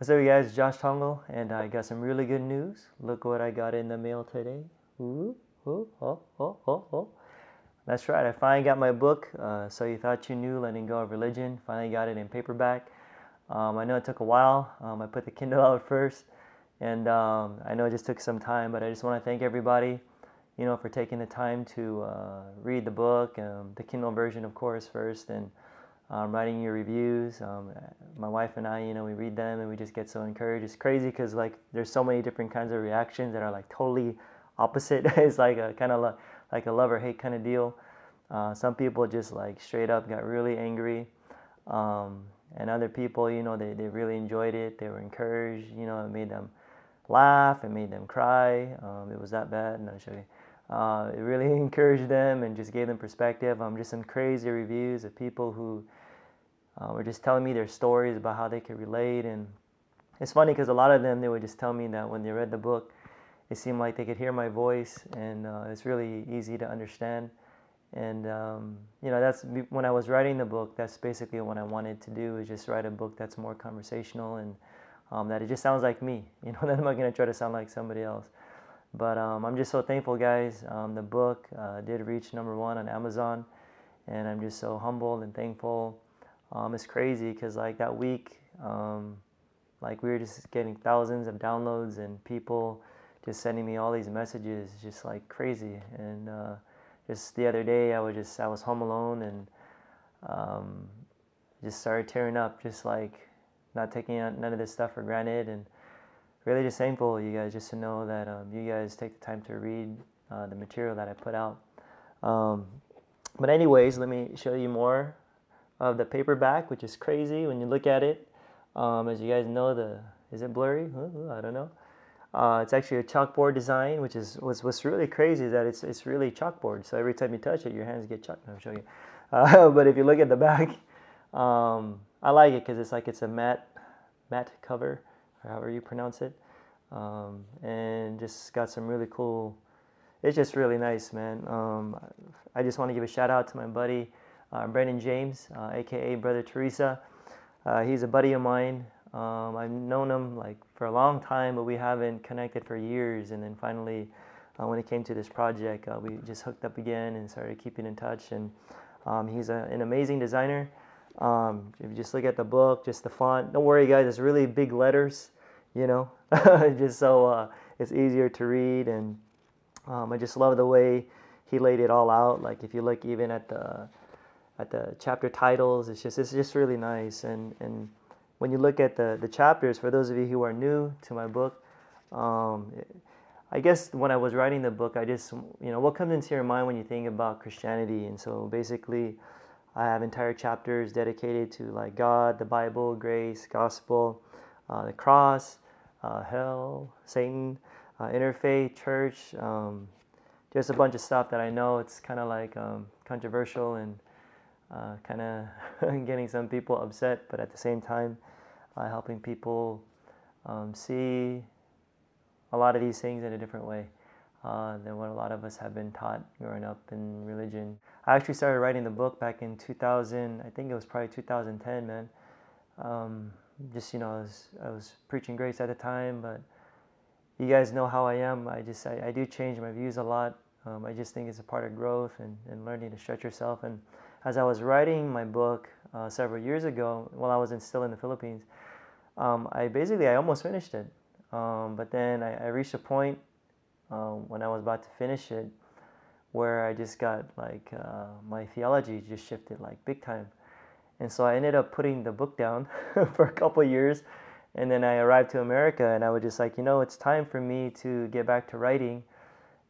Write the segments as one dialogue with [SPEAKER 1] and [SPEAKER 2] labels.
[SPEAKER 1] What's up, you guys? Josh Tongol, and I got some really good news. Look what I got in the mail today. Ooh, ooh, oh, oh, oh, oh. That's right, I finally got my book, uh, So You Thought You Knew Letting Go of Religion. Finally got it in paperback. Um, I know it took a while. Um, I put the Kindle out first, and um, I know it just took some time, but I just want to thank everybody, you know, for taking the time to uh, read the book, um, the Kindle version, of course, first, and um, writing your reviews. Um, my wife and I, you know, we read them and we just get so encouraged. It's crazy because like there's so many different kinds of reactions that are like totally opposite. it's like a kind of like a love or hate kind of deal. Uh, some people just like straight up got really angry. Um, and other people, you know, they, they really enjoyed it. They were encouraged. You know, it made them laugh. It made them cry. Um, it was that bad. No, show you. Uh, it really encouraged them and just gave them perspective. Um, just some crazy reviews of people who uh, were just telling me their stories about how they could relate. And it's funny because a lot of them, they would just tell me that when they read the book, it seemed like they could hear my voice and uh, it's really easy to understand. And, um, you know, that's when I was writing the book, that's basically what I wanted to do is just write a book that's more conversational and um, that it just sounds like me, you know, that I'm not going to try to sound like somebody else. But um, I'm just so thankful, guys. Um, the book uh, did reach number one on Amazon, and I'm just so humbled and thankful um, it's crazy because like that week, um, like we were just getting thousands of downloads and people just sending me all these messages, just like crazy. And uh, just the other day, I was just I was home alone and um, just started tearing up, just like not taking none of this stuff for granted and really just thankful you guys just to know that um, you guys take the time to read uh, the material that I put out. Um, but anyways, let me show you more of the paperback, which is crazy when you look at it. Um, as you guys know, the is it blurry? I don't know. Uh, it's actually a chalkboard design, which is what's, what's really crazy is that it's it's really chalkboard. So every time you touch it, your hands get chalk. I'll show you. Uh, but if you look at the back, um, I like it because it's like it's a matte matte cover, or however you pronounce it, um, and just got some really cool. It's just really nice, man. Um, I just want to give a shout out to my buddy uh, Brendan James, uh, aka Brother Teresa. Uh, he's a buddy of mine. Um, I've known him like for a long time, but we haven't connected for years. And then finally, uh, when it came to this project, uh, we just hooked up again and started keeping in touch. And um, he's a, an amazing designer. Um, if you just look at the book, just the font, don't worry, guys, it's really big letters, you know, just so uh, it's easier to read. And um, I just love the way he laid it all out. Like if you look even at the at the chapter titles. It's just it's just really nice. And and when you look at the the chapters, for those of you who are new to my book, um, I guess when I was writing the book, I just you know what comes into your mind when you think about Christianity. And so basically, I have entire chapters dedicated to like God, the Bible, grace, gospel, uh, the cross, uh, hell, Satan, uh, interfaith, church. Um, just a bunch of stuff that I know it's kind of like um, controversial and uh, kind of getting some people upset, but at the same time, uh, helping people um, see a lot of these things in a different way uh, than what a lot of us have been taught growing up in religion. I actually started writing the book back in 2000. I think it was probably 2010, man. Um, just you know, I was, I was preaching grace at the time, but you guys know how I am. I just I, I do change my views a lot. Um, I just think it's a part of growth and, and learning to stretch yourself and as I was writing my book uh, several years ago, while I was in, still in the Philippines, um, I basically I almost finished it, um, but then I, I, reached a point uh, when I was about to finish it where I just got like uh, my theology just shifted like big time, and so I ended up putting the book down for a couple years, and then I arrived to America and I was just like, you know, it's time for me to get back to writing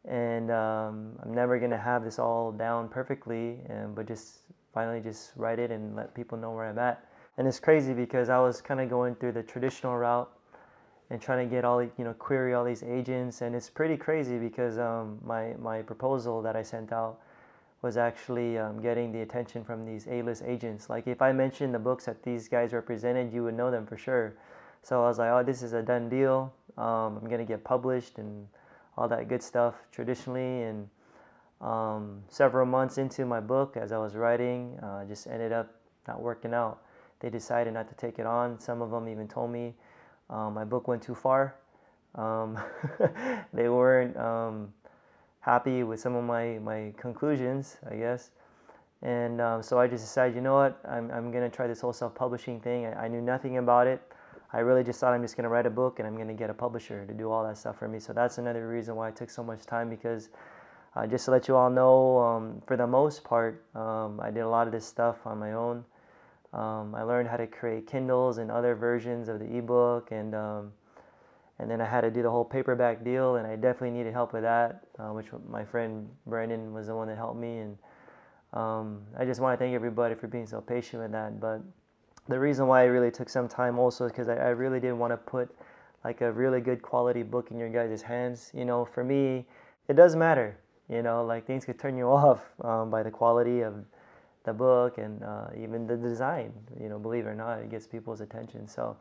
[SPEAKER 1] and um, I'm never gonna have this all down perfectly, and but just finally just write it and let people know where I'm at. And it's crazy because I was kind of going through the traditional route and trying to get all you know query all these agents, and it's pretty crazy because um, my my proposal that I sent out was actually um, getting the attention from these A-list agents. Like if I mentioned the books that these guys represented, you would know them for sure. So I was like, oh, this is a done deal. Um, I'm gonna get published and all that good stuff traditionally. And um, several months into my book, as I was writing, uh, just ended up not working out. They decided not to take it on. Some of them even told me um, my book went too far. Um, they weren't um, happy with some of my, my conclusions, I guess. And um, so I just decided, you know what, I'm, I'm going to try this whole self publishing thing. I, I, knew nothing about it. I really just thought I'm just going to write a book and I'm going to get a publisher to do all that stuff for me. So that's another reason why it took so much time because uh, just to let you all know, um, for the most part, um, I did a lot of this stuff on my own. Um, I learned how to create Kindles and other versions of the ebook and um, and then I had to do the whole paperback deal, and I definitely needed help with that, uh, which my friend Brandon was the one that helped me. And um, I just want to thank everybody for being so patient with that. But the reason why it really took some time also is because I, I, really didn't want to put like a really good quality book in your guys' hands. You know, for me, it does matter. You know, like things could turn you off um, by the quality of the book and uh, even the design. You know, believe it or not, it gets people's attention. So.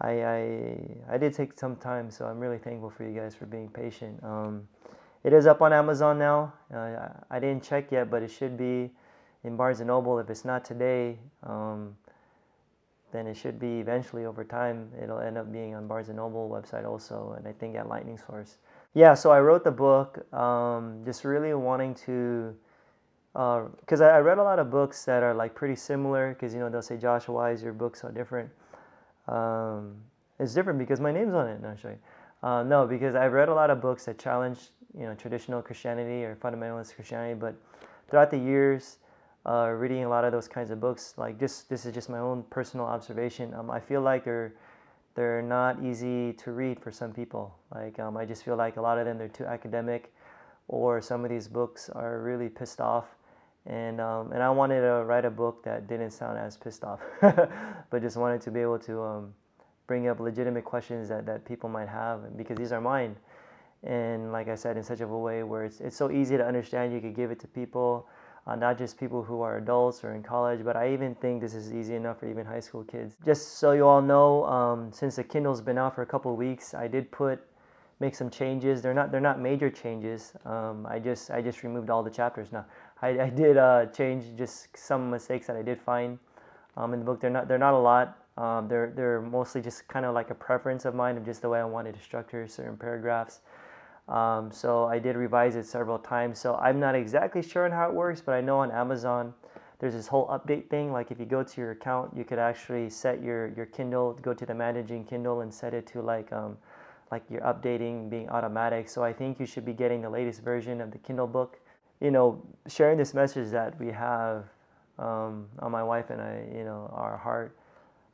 [SPEAKER 1] I, I, I did take some time, so I'm really thankful for you guys for being patient. Um, it is up on Amazon now. Uh, I didn't check yet, but it should be in Barnes and Noble. If it's not today, um, then it should be eventually over time. It'll end up being on Barnes and Noble website also, and I think at Lightning Source. Yeah, so I wrote the book, um, just really wanting to, because uh, I, I read a lot of books that are like pretty similar. Because you know they'll say Joshua, why is your book so different? Um, it's different because my name's on it. No, uh, no, because I've read a lot of books that challenge you know traditional Christianity or fundamentalist Christianity, but throughout the years, uh, reading a lot of those kinds of books, like just this is just my own personal observation. Um, I feel like they're they're not easy to read for some people. Like um, I just feel like a lot of them they're too academic, or some of these books are really pissed off and um, and I wanted to write a book that didn't sound as pissed off, but just wanted to be able to um, bring up legitimate questions that, that people might have because these are mine, and like I said, in such a way where it's it's so easy to understand. You could give it to people, uh, not just people who are adults or in college, but I even think this is easy enough for even high school kids. Just so you all know, um, since the Kindle's been out for a couple weeks, I did put make some changes. They're not they're not major changes. Um, I just I just removed all the chapters now. I, I did uh, change just some mistakes that I did find um, in the book. They're not they're not a lot. Um, they're they're mostly just kind of like a preference of mine of just the way I wanted to structure certain paragraphs. Um, so I did revise it several times. So I'm not exactly sure on how it works, but I know on Amazon there's this whole update thing. Like if you go to your account, you could actually set your your Kindle, go to the managing Kindle, and set it to like um, like your updating being automatic. So I think you should be getting the latest version of the Kindle book you know, sharing this message that we have um, on my wife and I, you know, our heart.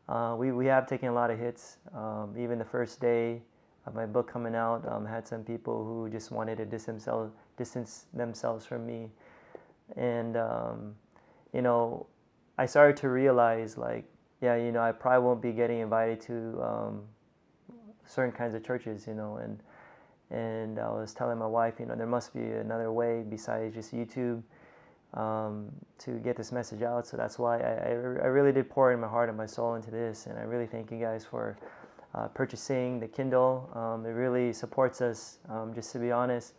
[SPEAKER 1] Uh, we, we have taken a lot of hits. Um, even the first day of my book coming out, um, had some people who just wanted to distance themselves, distance themselves from me. And, um, you know, I started to realize, like, yeah, you know, I probably won't be getting invited to um, certain kinds of churches, you know, and and I was telling my wife, you know, there must be another way besides just YouTube um, to get this message out. So that's why I, I, really did pour in my heart and my soul into this, and I really thank you guys for uh, purchasing the Kindle. Um, it really supports us. Um, just to be honest,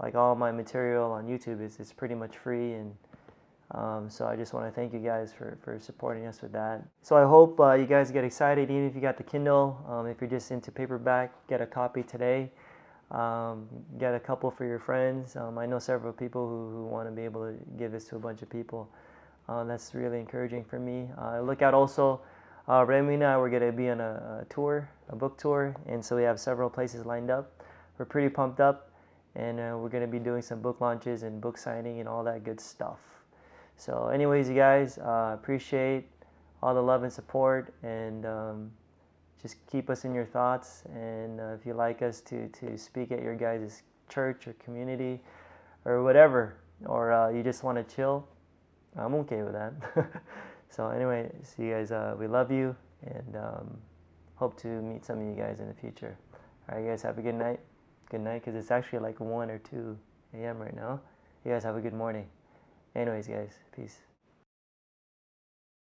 [SPEAKER 1] like all my material on YouTube is it's pretty much free, and um, so I just want to thank you guys for, for supporting us with that. So I hope uh, you guys get excited, even if you got the Kindle. Um, if you're just into paperback, get a copy today. Um, get a couple for your friends. Um, I know several people who, who want to be able to give this to a bunch of people. Uh, that's really encouraging for me. Uh, look out also, uh, Remy and I, we're going to be on a, a, tour, a book tour, and so we have several places lined up. We're pretty pumped up, and uh, we're going to be doing some book launches and book signing and all that good stuff. So, anyways, you guys, uh, appreciate all the love and support, and um, just keep us in your thoughts. And uh, if you like us to, to speak at your guys' church or community or whatever, or uh, you just want to chill, I'm okay with that. so, anyway, see you guys. Uh, we love you and um, hope to meet some of you guys in the future. All right, guys, have a good night. Good night, because it's actually like 1 or 2 a.m. right now. You guys have a good morning. Anyways, guys, peace.